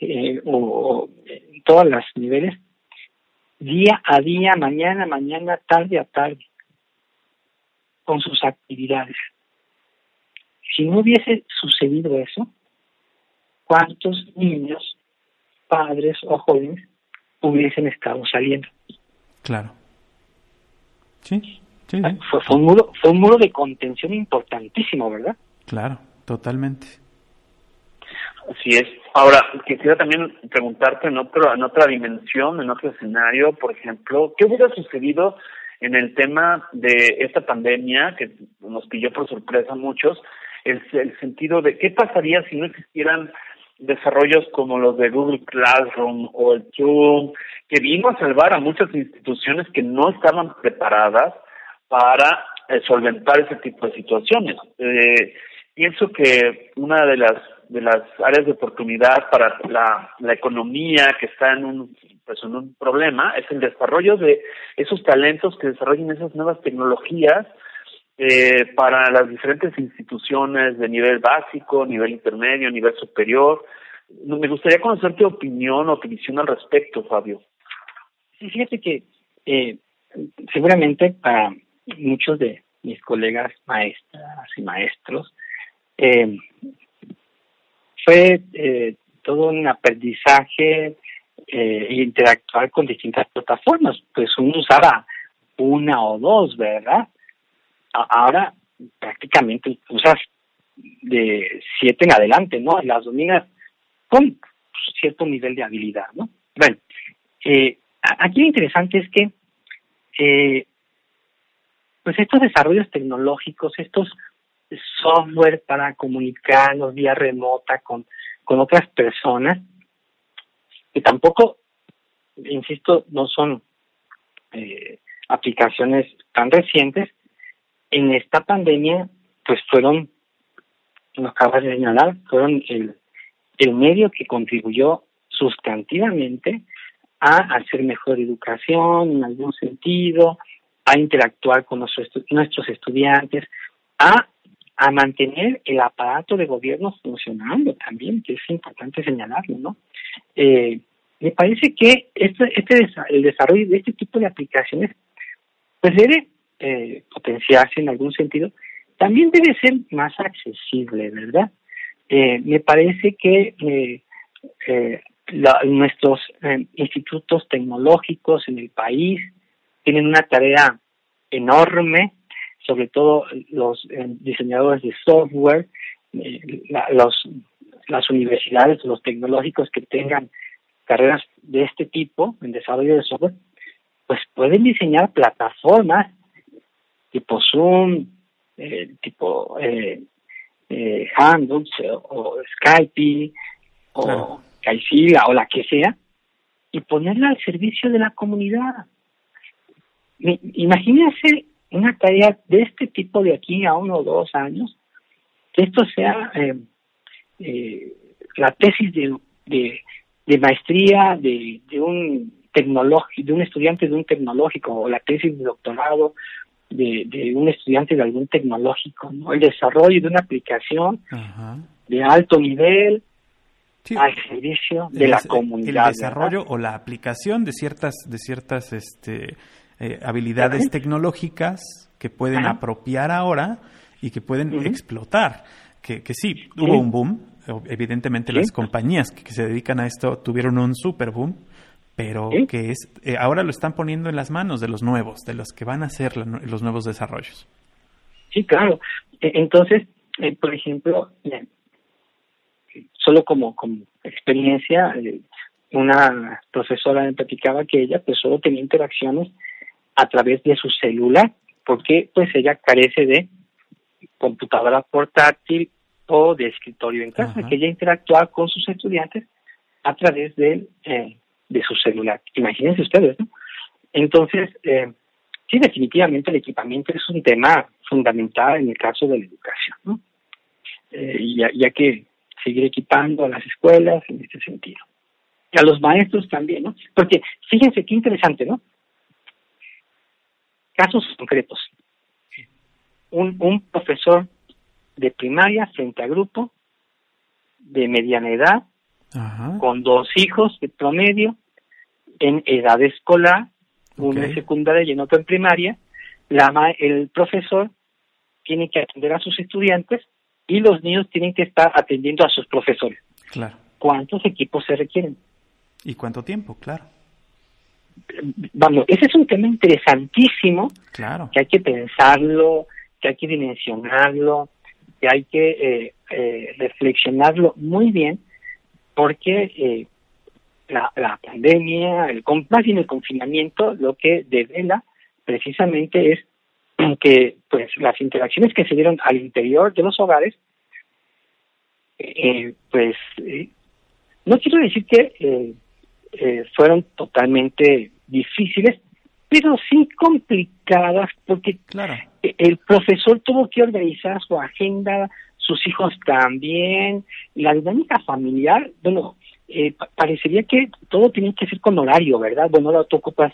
eh, o, en todos los niveles, día a día, mañana, mañana, tarde a tarde, con sus actividades. Si no hubiese sucedido eso, ¿cuántos niños, padres o jóvenes hubiesen estado saliendo? Claro. Sí, sí. Fue, fue, un muro, fue un muro de contención importantísimo, ¿verdad? Claro, totalmente. Así es. Ahora, quisiera también preguntarte en, otro, en otra dimensión, en otro escenario, por ejemplo, ¿qué hubiera sucedido en el tema de esta pandemia que nos pilló por sorpresa a muchos? El, el sentido de qué pasaría si no existieran desarrollos como los de Google Classroom o el Zoom, que vino a salvar a muchas instituciones que no estaban preparadas para eh, solventar ese tipo de situaciones. Eh, pienso que una de las de las áreas de oportunidad para la, la economía que está en un pues en un problema es el desarrollo de esos talentos que desarrollen esas nuevas tecnologías eh, para las diferentes instituciones de nivel básico, nivel intermedio, nivel superior. Me gustaría conocer tu opinión o tu visión al respecto, Fabio. Sí, fíjate que eh, seguramente para muchos de mis colegas maestras y maestros, eh, fue eh, todo un aprendizaje eh, interactuar con distintas plataformas. Pues uno usaba una o dos, ¿verdad? Ahora prácticamente usas de siete en adelante, ¿no? Las dominas con cierto nivel de habilidad, ¿no? Bueno, eh, aquí lo interesante es que eh, pues estos desarrollos tecnológicos, estos software para comunicarnos vía remota con, con otras personas, que tampoco, insisto, no son eh, aplicaciones tan recientes, en esta pandemia, pues fueron, nos acabas de señalar, fueron el, el medio que contribuyó sustantivamente a hacer mejor educación en algún sentido, a interactuar con nuestros, nuestros estudiantes, a, a mantener el aparato de gobierno funcionando también, que es importante señalarlo, ¿no? Eh, me parece que este, este el desarrollo de este tipo de aplicaciones pues debe eh, potenciarse en algún sentido, también debe ser más accesible, ¿verdad? Eh, me parece que eh, eh, nuestros eh, institutos tecnológicos en el país tienen una tarea enorme, sobre todo los eh, diseñadores de software, la, los, las universidades, los tecnológicos que tengan carreras de este tipo en desarrollo de software, pues pueden diseñar plataformas tipo Zoom, eh, tipo eh, eh, Handles o, Skype o claro. o la que sea y ponerla al servicio de la comunidad. Imagínense una tarea de este tipo de aquí a uno o dos años, que esto sea eh, eh, la tesis de, de, de maestría de, de un tecnológico, de un estudiante de un tecnológico, o la tesis de doctorado de, de un estudiante de algún tecnológico, ¿no? El desarrollo de una aplicación Ajá. de alto nivel sí. al servicio de el, la comunidad. El desarrollo ¿verdad? o la aplicación de ciertas, de ciertas este, eh, habilidades tecnológicas que pueden Ajá. apropiar ahora y que pueden explotar. Que, que sí, sí, hubo un boom. Evidentemente sí. las compañías que, que, se dedican a esto tuvieron un super boom, pero ¿Sí? que es eh, ahora lo están poniendo en las manos de los nuevos, de los que van a hacer la, los nuevos desarrollos. Sí, claro. Entonces, eh, por ejemplo, eh, solo como, como experiencia, eh, una profesora me platicaba que ella pues solo tenía interacciones a través de su celular, porque pues ella carece de computadora portátil o de escritorio en casa, Ajá. que ella interactuaba con sus estudiantes a través de, eh, de su celular. Imagínense ustedes, ¿no? Entonces, eh, sí, definitivamente el equipamiento es un tema fundamental en el caso de la educación, ¿no? Eh, y, ya que seguir equipando a las escuelas en este sentido. Y a los maestros también, ¿no? Porque fíjense qué interesante, ¿no? Casos concretos. Un, un profesor de primaria frente a grupo de mediana edad, Ajá. con dos hijos de promedio, en edad escolar, okay. uno en secundaria y en otro en primaria, la, el profesor tiene que atender a sus estudiantes y los niños tienen que estar atendiendo a sus profesores. Claro. ¿Cuántos equipos se requieren? ¿Y cuánto tiempo? Claro. Vamos, ese es un tema interesantísimo claro. que hay que pensarlo, que hay que dimensionarlo, que hay que eh, eh, reflexionarlo muy bien, porque eh, la, la, pandemia, el, más bien el confinamiento, lo que devela precisamente es que pues las interacciones que se dieron al interior de los hogares, eh, pues eh, no quiero decir que eh, eh, fueron totalmente difíciles, pero sí complicadas porque claro. el profesor tuvo que organizar su agenda, sus hijos también, la dinámica familiar, bueno, eh, parecería que todo tiene que ser con horario, ¿verdad? Bueno, ahora tú ocupas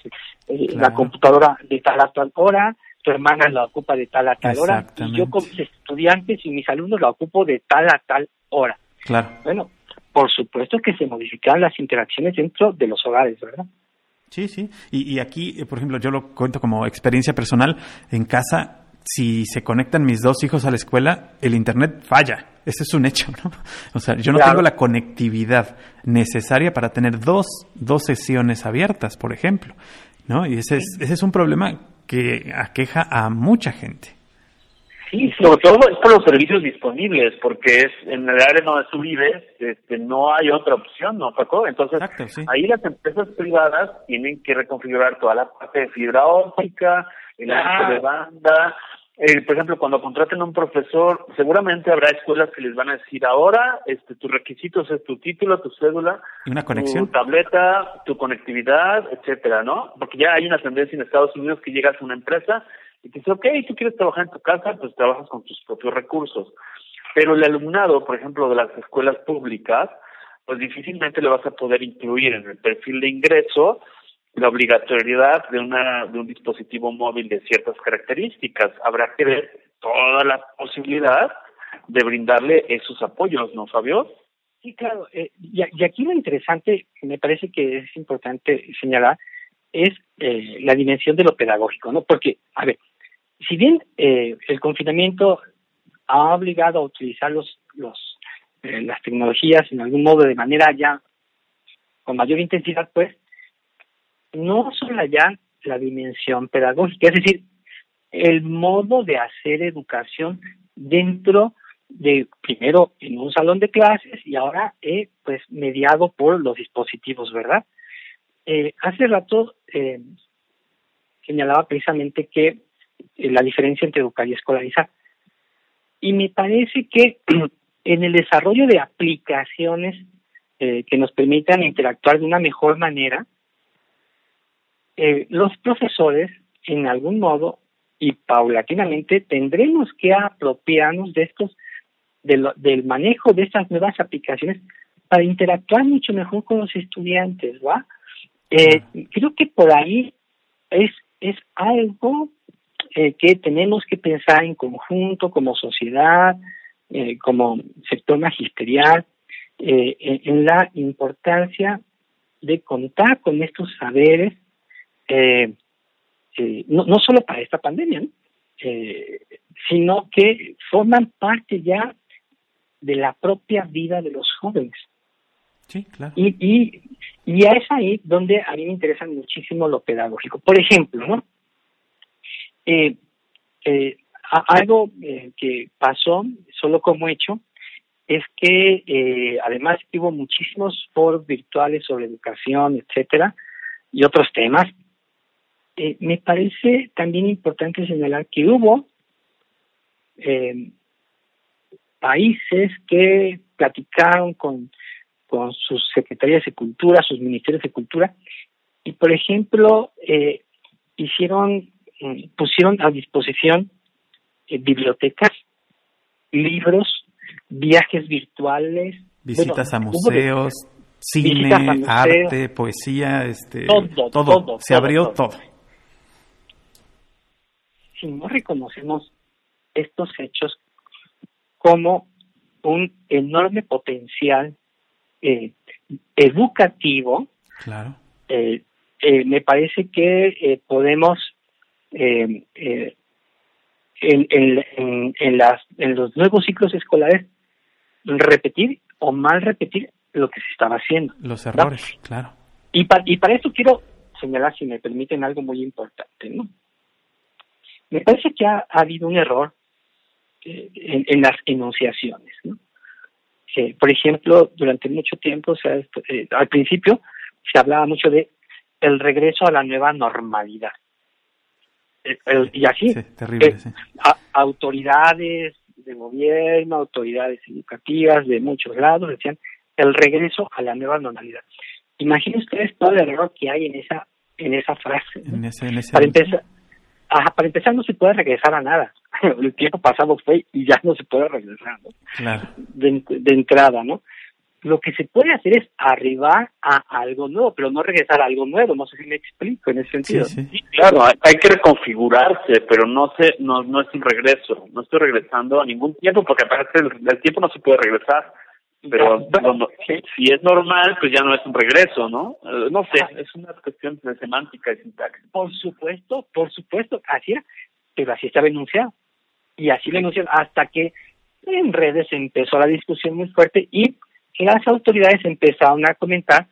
eh, claro. la computadora de tal a tal hora, tu hermana la ocupa de tal a tal hora, y yo con mis estudiantes y mis alumnos la ocupo de tal a tal hora. Claro. Bueno, por supuesto que se modifican las interacciones dentro de los hogares, ¿verdad? Sí, sí. Y, y aquí, por ejemplo, yo lo cuento como experiencia personal. En casa, si se conectan mis dos hijos a la escuela, el Internet falla. Ese es un hecho, ¿no? O sea, yo no claro. tengo la conectividad necesaria para tener dos, dos sesiones abiertas, por ejemplo, ¿no? Y ese es, ese es un problema que aqueja a mucha gente. Sí, sobre todo es por los servicios disponibles, porque es en el área donde tú vives, este, no hay otra opción, ¿no, Paco? Entonces, ahí las empresas privadas tienen que reconfigurar toda la parte de fibra óptica, el ancho de banda. Eh, por ejemplo, cuando contraten a un profesor, seguramente habrá escuelas que les van a decir ahora, este, tus requisitos es tu título, tu cédula, una conexión, tu tableta, tu conectividad, etcétera, ¿no? Porque ya hay una tendencia en Estados Unidos que llegas a una empresa y te dice, ok, tú quieres trabajar en tu casa, pues trabajas con tus propios recursos. Pero el alumnado, por ejemplo, de las escuelas públicas, pues difícilmente le vas a poder incluir en el perfil de ingreso la obligatoriedad de una de un dispositivo móvil de ciertas características. Habrá que ver toda la posibilidad de brindarle esos apoyos, ¿no, Fabio? Sí, claro. Eh, y, aquí lo interesante, me parece que es importante señalar, es eh, la dimensión de lo pedagógico, ¿no? Porque, a ver, si bien eh, el confinamiento ha obligado a utilizar los, los eh, las tecnologías en algún modo de manera ya con mayor intensidad, pues no solo ya la dimensión pedagógica, es decir, el modo de hacer educación dentro de primero en un salón de clases y ahora eh, pues mediado por los dispositivos, ¿verdad? Eh, hace rato eh, señalaba precisamente que eh, la diferencia entre educar y escolarizar. Y me parece que en el desarrollo de aplicaciones eh, que nos permitan interactuar de una mejor manera, eh, los profesores, en algún modo y paulatinamente, tendremos que apropiarnos de estos, del manejo de estas nuevas aplicaciones para interactuar mucho mejor con los estudiantes, ¿va? Eh, creo que por ahí es, es algo eh, que tenemos que pensar en conjunto como sociedad, eh, como sector magisterial, eh, en, la importancia de contar con estos saberes, eh, eh no, no solo para esta pandemia, eh, sino que forman parte ya de la propia vida de los jóvenes. Sí, claro. Y, y, y es ahí donde a mí me interesa muchísimo lo pedagógico. Por ejemplo, ¿no? Eh, eh, algo eh, que pasó, solo como hecho, es que eh, además hubo muchísimos foros virtuales sobre educación, etcétera, y otros temas. Eh, me parece también importante señalar que hubo eh, países que platicaron con, con sus secretarías de cultura, sus ministerios de cultura, y por ejemplo, eh, hicieron, mm, pusieron a disposición eh, bibliotecas, libros, viajes virtuales, visitas a museos, cine, arte, poesía, este, todo, todo, se abrió todo. Si no reconocemos estos hechos como un enorme potencial eh, educativo, claro. eh, eh, me parece que eh, podemos eh, en, en, en, las, en los nuevos ciclos escolares repetir o mal repetir lo que se estaba haciendo. Los errores, claro. Y, pa, y para eso quiero señalar, si me permiten, algo muy importante, ¿no? Me parece que ha, ha habido un error eh, en, en, las enunciaciones, ¿no? Eh, por ejemplo, durante mucho tiempo, o sea, eh, al principio se hablaba mucho de el regreso a la nueva normalidad. Eh, el, y así, sí, terrible, eh, sí. a, autoridades de gobierno, autoridades educativas de muchos lados decían el regreso a la nueva normalidad. Imaginen ustedes todo el error que hay en esa en esa frase. En ese, en ese para empezar, ajá, para empezar no se puede regresar a nada. El tiempo pasado fue y ya no se puede regresar, ¿no? Claro. De, de entrada, ¿no? lo que se puede hacer es arribar a algo nuevo, pero no regresar a algo nuevo. No sé si me explico en ese sentido. Sí, sí. Sí, claro, hay, hay que reconfigurarse, pero no se, no, no es un regreso. No estoy regresando a ningún tiempo, porque aparte el, el tiempo no se puede regresar. Pero si es normal, pues ya no es un regreso, ¿no? Eh, no sé, es una cuestión de semántica y sintaxis. Por supuesto, por supuesto, así era, pero así estaba enunciado. Y así lo enunciaron hasta que en redes empezó la discusión muy fuerte y las autoridades empezaron a comentar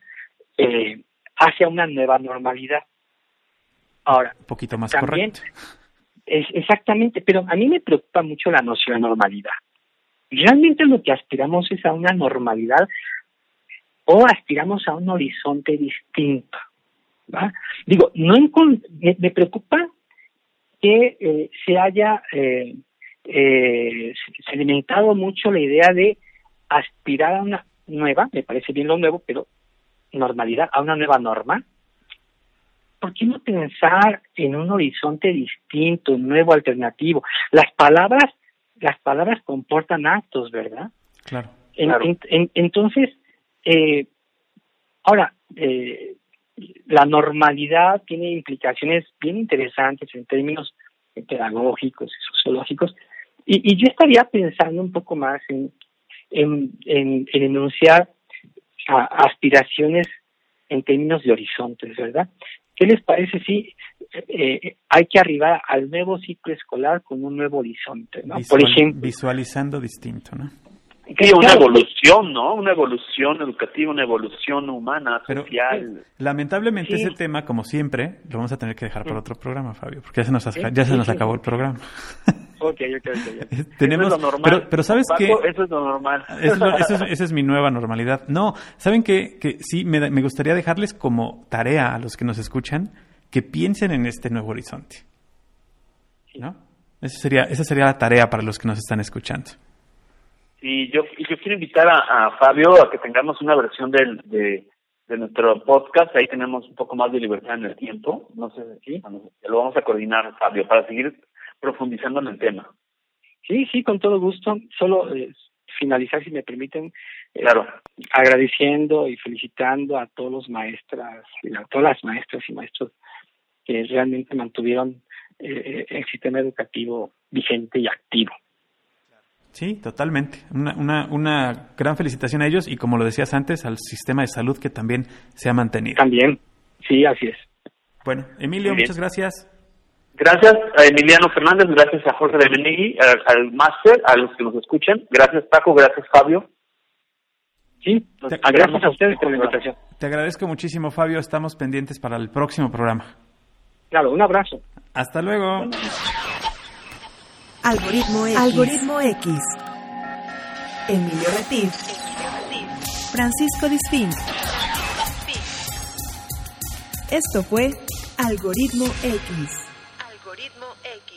eh, hacia una nueva normalidad. Ahora, Un poquito más también, correcto. Es, exactamente, pero a mí me preocupa mucho la noción de normalidad. Realmente lo que aspiramos es a una normalidad o aspiramos a un horizonte distinto. ¿va? Digo, no me, me preocupa que eh, se haya eh, eh, sedimentado mucho la idea de aspirar a una nueva, me parece bien lo nuevo, pero normalidad, a una nueva norma. ¿Por qué no pensar en un horizonte distinto, nuevo, alternativo? Las palabras, las palabras comportan actos, ¿verdad? Claro. entonces, eh, ahora, eh, la normalidad tiene implicaciones bien interesantes en términos pedagógicos y sociológicos. Y, yo estaría pensando un poco más en, en, en, enunciar aspiraciones en términos de horizontes, ¿verdad? ¿Qué les parece si eh, hay que arribar al nuevo ciclo escolar con un nuevo horizonte, ¿no? Por ejemplo, visualizando distinto, ¿no? Sí, una evolución, ¿no? Una evolución educativa, una evolución humana, social. lamentablemente ese tema, como siempre, lo vamos a tener que dejar para otro programa, Fabio, porque ya se nos, ya se nos acabó el programa. Ok, ok, ok. Tenemos, eso es lo normal. Pero, ¿sabes qué? Eso es lo normal. esa es mi nueva normalidad. No, ¿saben qué? Que sí, me, me gustaría dejarles como tarea a los que nos escuchan que piensen en este nuevo horizonte. ¿No? Esa sería, esa sería la tarea para los que nos están escuchando. Y yo, yo quiero invitar a, Fabio a que tengamos una versión del, de, nuestro podcast. Ahí tenemos un poco más de libertad en el tiempo. No sé si lo vamos a coordinar, Fabio, para seguir profundizando en el tema. Sí, sí, con todo gusto. Solo eh, finalizar, si me permiten, eh, claro. agradeciendo y felicitando a todos los maestras, a todas las maestras y maestros que realmente mantuvieron eh, el sistema educativo vigente y activo. Sí, totalmente. Una, una, una gran felicitación a ellos y como lo decías antes, al sistema de salud que también se ha mantenido. También, sí, así es. Bueno, Emilio, muchas gracias. Gracias a Emiliano Fernández, gracias a Jorge de Benegui, al, al máster, a los que nos escuchan. Gracias Paco, gracias Fabio. Sí, gracias a ustedes por la invitación. Te agradezco muchísimo Fabio, estamos pendientes para el próximo programa. Claro, un abrazo. Hasta luego. Algoritmo X. Algoritmo X. Emilio Retif. Francisco Disfín. Esto fue Algoritmo X. Algoritmo X.